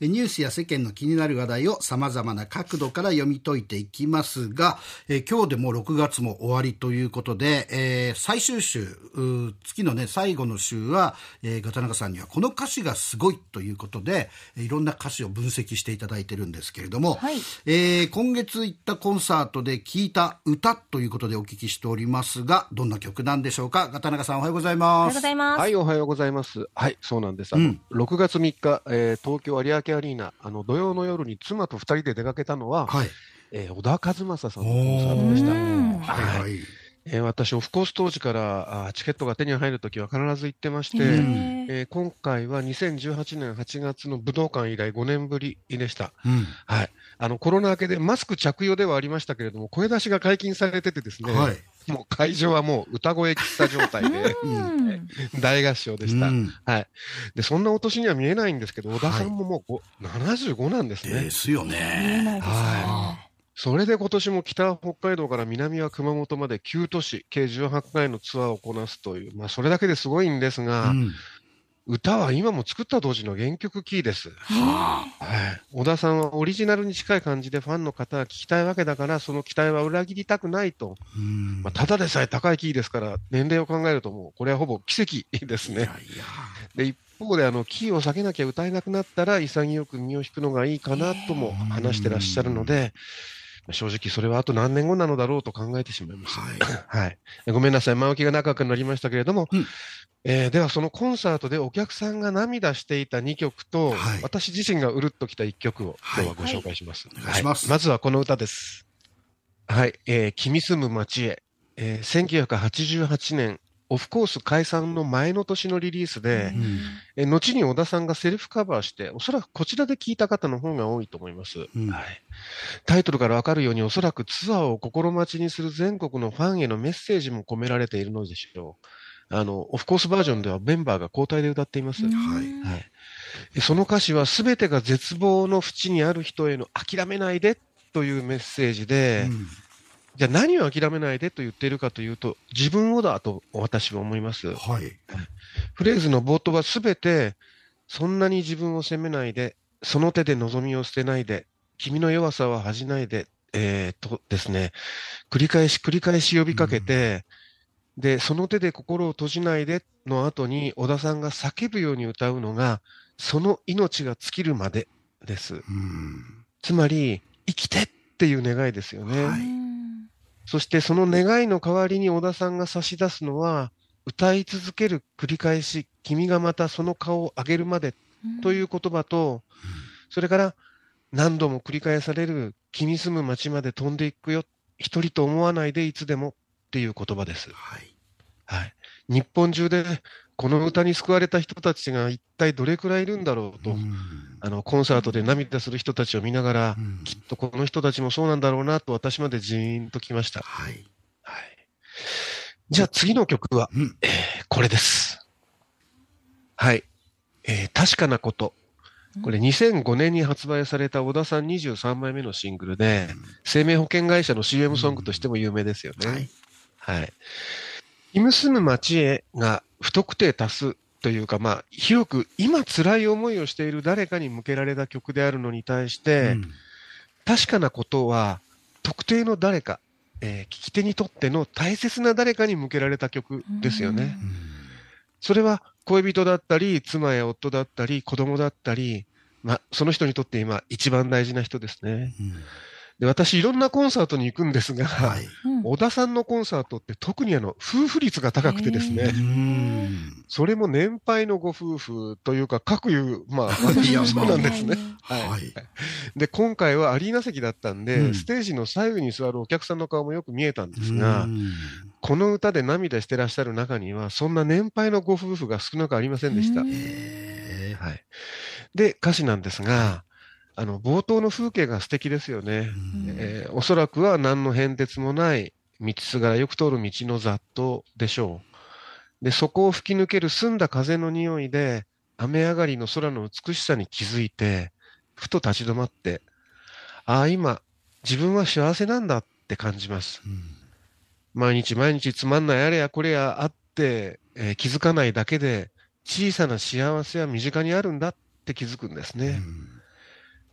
ニュースや世間の気になる話題を様々な角度から読み解いていきますが、え今日でもう6月も終わりということで、えー、最終週、月のね、最後の週は、えー、ガタナガさんにはこの歌詞がすごいということで、いろんな歌詞を分析していただいてるんですけれども、はい、えー、今月行ったコンサートで聴いた歌ということでお聞きしておりますが、どんな曲なんでしょうか？ガタナガさんおはようございます。おはようございます。はい、おはようございます。はい、そうなんです。うん、6月3日、えー、東京有明アリーナ、あの土曜の夜に妻と2人で出かけたのは、はい、えー、小田和正さんのコンサートでした。はい、はい。えー、私、オフコース当時からあチケットが手に入るときは必ず行ってまして、えー、今回は2018年8月の武道館以来5年ぶりでした、うん、はい、あのコロナ明けでマスク着用ではありましたけれども、声出しが解禁されててですね、はい、もう会場はもう歌声喫茶状態で、大合唱でした、うん、はい。で、そんなお年には見えないんですけど、小田さんももう、はい、75なんですね。ですよね。はい。それで今年も北北海道から南は熊本まで9都市、計18回のツアーをこなすという、まあ、それだけですごいんですが、うん、歌は今も作った当時の原曲キーです。はい。小田さんはオリジナルに近い感じでファンの方が聞きたいわけだから、その期待は裏切りたくないと。まあ、ただでさえ高いキーですから、年齢を考えるともう、これはほぼ奇跡ですね。いやいやで、一方で、あの、キーを下げなきゃ歌えなくなったら、潔く身を引くのがいいかなとも話してらっしゃるので、正直それはあと何年後なのだろうと考えてしまいました。はい。はい、ごめんなさい。前置きが長くなりましたけれども、うん、えー、ではそのコンサートでお客さんが涙していた2曲と、はい、私自身がうるっときた1曲を今日はご紹介します。まずはこの歌です。はい、えー、君住む街へ、えー、1988年、オフコース解散の前の年のリリースで、うん、え後に小田さんがセルフカバーして、おそらくこちらで聴いた方の方が多いと思います。うん、はい、タイトルからわかるように、おそらくツアーを心待ちにする全国のファンへのメッセージも込められているのでしょう。あの、オフコースバージョンではメンバーが交代で歌っています。はい。はい。その歌詞は全てが絶望の淵にある人への諦めないでというメッセージで、うん、じゃあ何を諦めないでと言っているかというと、自分をだと私は思います。はい。フレーズの冒頭は全て、そんなに自分を責めないで、その手で望みを捨てないで、君の弱さは恥じないで、えー、とですね、繰り返し繰り返し呼びかけて、うんで、その手で心を閉じないでの後に、小田さんが叫ぶように歌うのが、その命が尽きるまでです。つまり、生きてっていう願いですよね。はい、そしてその願いの代わりに小田さんが差し出すのは、歌い続ける繰り返し、君がまたその顔を上げるまでという言葉と、それから何度も繰り返される、君住む街まで飛んでいくよ、一人と思わないでいつでもっていう言葉です。はい。はい。日本中で、この歌に救われた人たちが一体どれくらいいるんだろうと、うあの、コンサートで涙する人たちを見ながら、きっとこの人たちもそうなんだろうなと私までジーンときました。はい。はい。じゃあ次の曲は、うん、えー、これです。はい。えー、確かなこと。これ2005年に発売された小田さん23枚目のシングルで、生命保険会社の CM ソングとしても有名ですよね。はい。はい。今住む町へが不特定多数というか、まあ、広く今辛い思いをしている誰かに向けられた曲であるのに対して、うん、確かなことは特定の誰か、えー、聞き手にとっての大切な誰かに向けられた曲ですよね。それは恋人だったり、妻や夫だったり、子供だったり、まあ、その人にとって今一番大事な人ですね。うんで、私いろんなコンサートに行くんですが、はい、小田さんのコンサートって特にあの、夫婦率が高くてですね、それも年配のご夫婦というか、各 いう、まあ、私もそうなんですね。はい。で、今回はアリーナ席だったんで、うん、ステージの左右に座るお客さんの顔もよく見えたんですが、この歌で涙してらっしゃる中には、そんな年配のご夫婦が少なくありませんでした。はい。で、歌詞なんですが、あの、冒頭の風景が素敵ですよね。えー、おそらくは何の変哲もない道すがらよく通る道の雑踏でしょう。で、そこを吹き抜ける澄んだ風の匂いで、雨上がりの空の美しさに気づいて、ふと立ち止まって、ああ、今、自分は幸せなんだって感じます。うん、毎日毎日つまんないあれやこれやあって、えー、気づかないだけで、小さな幸せは身近にあるんだって気づくんですね。うん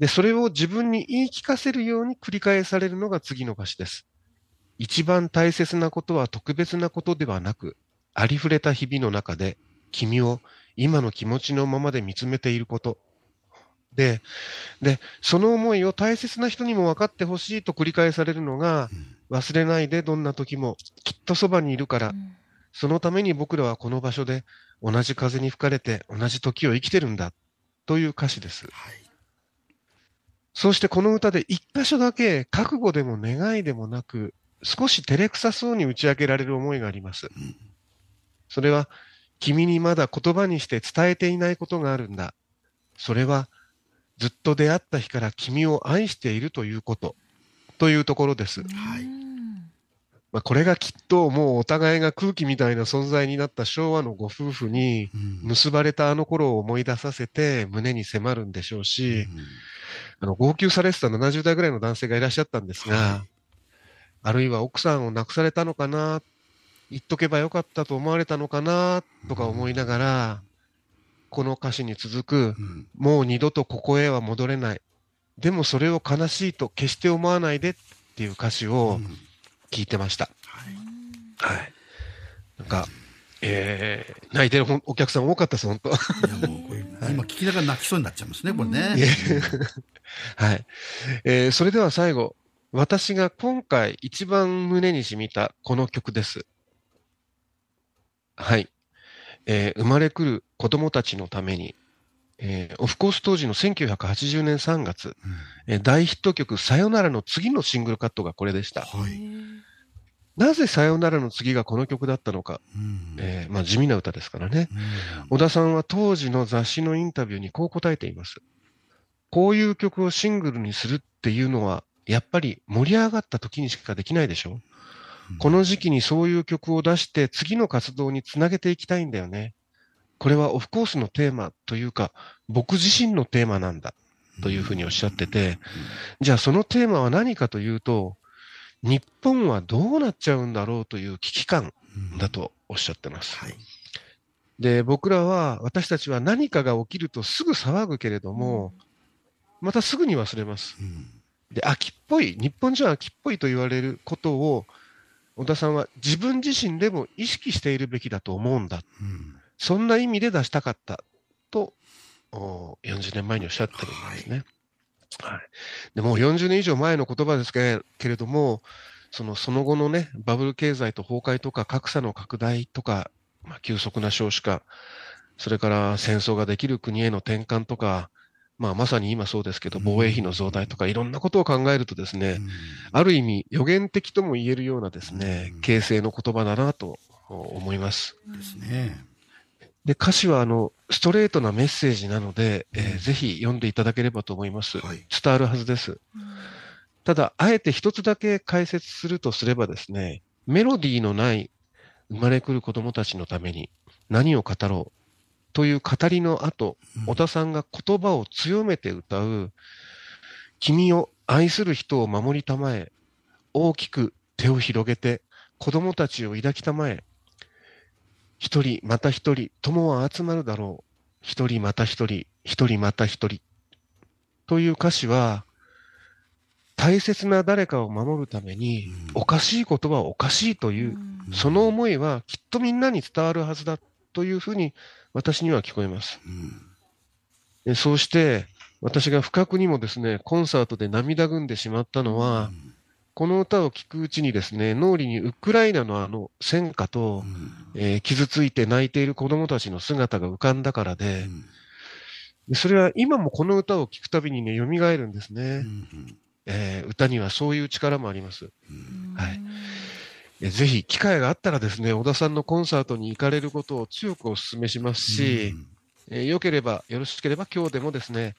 で、それを自分に言い聞かせるように繰り返されるのが次の歌詞です。一番大切なことは特別なことではなく、ありふれた日々の中で、君を今の気持ちのままで見つめていること。で、で、その思いを大切な人にも分かってほしいと繰り返されるのが、忘れないでどんな時もきっとそばにいるから、そのために僕らはこの場所で同じ風に吹かれて同じ時を生きてるんだという歌詞です。はいそしてこの歌で一箇所だけ覚悟でも願いでもなく、少し照れくさそうに打ち明けられる思いがあります。それは、君にまだ言葉にして伝えていないことがあるんだ。それは、ずっと出会った日から君を愛しているということ、というところです。はい。まあ、これがきっともうお互いが空気みたいな存在になった昭和のご夫婦に結ばれたあの頃を思い出させて胸に迫るんでしょうし、うんあの、号泣されてた70代ぐらいの男性がいらっしゃったんですが、はい、あるいは奥さんを亡くされたのかな、言っとけばよかったと思われたのかな、とか思いながら、この歌詞に続く、うん、もう二度とここへは戻れない。でもそれを悲しいと決して思わないでっていう歌詞を聞いてました。うん、はい。はい。なんか、えー、泣いてるお客さん多かったです、本当。いやもうこれ、今聞きながら泣きそうになっちゃいますね、これね。はい。えー、それでは最後、私が今回一番胸に染みたこの曲です。はい。えー、生まれくる子供たちのために、えー、オフコース当時の1980年3月、うん、えー、大ヒット曲さよならの次のシングルカットがこれでした。はい。なぜさよならの次がこの曲だったのか、うん、えー、まあ、地味な歌ですからね、うん、小田さんは当時の雑誌のインタビューにこう答えています。こういう曲をシングルにするっていうのは、やっぱり盛り上がった時にしかできないでしょ、うん、この時期にそういう曲を出して次の活動につなげていきたいんだよね。これはオフコースのテーマというか、僕自身のテーマなんだというふうにおっしゃってて、じゃあそのテーマは何かというと、日本はどうなっちゃうんだろうという危機感だとおっしゃってます。はい、で、僕らは、私たちは何かが起きるとすぐ騒ぐけれども、またすぐに忘れます。で、秋っぽい、日本人は秋っぽいと言われることを、小田さんは自分自身でも意識しているべきだと思うんだ。うん、そんな意味で出したかったと、40年前におっしゃってるんですね。はいはい。でも40年以上前の言葉ですけれども、そのその後のね、バブル経済と崩壊とか格差の拡大とか、まあ、急速な少子化、それから戦争ができる国への転換とか、まあ、まさに今そうですけど、防衛費の増大とか、いろんなことを考えるとですね、ある意味予言的とも言えるようなですね、形成の言葉だなと思います。ですね。で、歌詞はあの、ストレートなメッセージなので、えー、ぜひ読んでいただければと思います。はい、伝わるはずです。ただ、あえて一つだけ解説するとすればですね、メロディーのない生まれくる子供たちのために何を語ろうという語りの後、小田さんが言葉を強めて歌う、君を愛する人を守りたまえ、大きく手を広げて子供たちを抱きたまえ、一人また一人、友は集まるだろう。一人また一人、一人また一人。という歌詞は、大切な誰かを守るために、おかしいことはおかしいという、その思いはきっとみんなに伝わるはずだというふうに私には聞こえます。そうして、私が不覚にもですね、コンサートで涙ぐんでしまったのは、この歌を聴くうちにですね、脳裏にウクライナのあの戦火と、うん、えー、傷ついて泣いている子供たちの姿が浮かんだからで、うん、それは今もこの歌を聴くたびにね、蘇るんですね、うん、えー、歌にはそういう力もあります。はい。ぜひ機会があったらですね、小田さんのコンサートに行かれることを強くお勧めしますし、えー、よければ、よろしければ今日でもですね、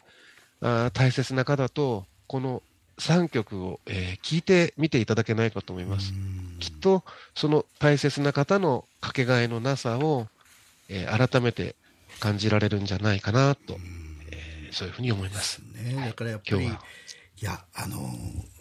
あ大切な方と、この3曲を、えー、聞いてみていただけないかと思います。きっとその大切な方のかけがえのなさを、えー、改めて感じられるんじゃないかなと、えー、そういうふうに思います。ね、だからやっぱり、いや、あの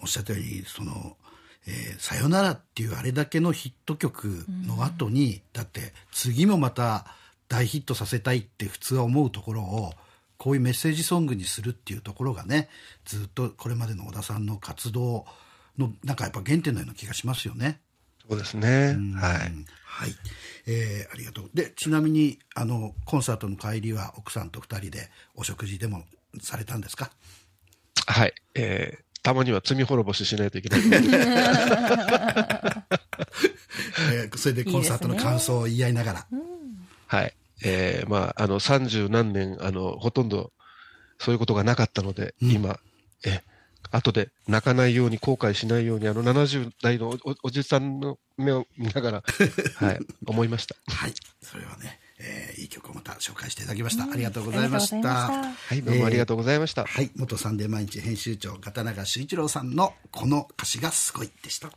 おっしゃったように、その、えー、さよならっていうあれだけのヒット曲の後に、だって次もまた大ヒットさせたいって普通は思うところを、こういうメッセージソングにするっていうところがねずっとこれまでの小田さんの活動のなんかやっぱ原点のような気がしますよね。そうですね。はい。はい。えー、ありがとう。で、ちなみに、あの、コンサートの帰りは奥さんと二人でお食事でもされたんですか？はい。えー、たまには罪滅ぼししないといけない。えー、それでコンサートの感想を言い合いながら。いいねはい。えー、まあ、あの、三十何年、あの、ほとんどそういうことがなかったので、うん、今、え、後で泣かないように後悔しないように、あの70代のおおじさんの目を見ながら、はい、思いました。はい、それはね、えー、いい曲をまた紹介していただきました。ありがとうございました。はい、どうもありがとうございました。えー、はい、元サンデー毎日編集長、片永修一郎さんのこの歌詞がすごいでした。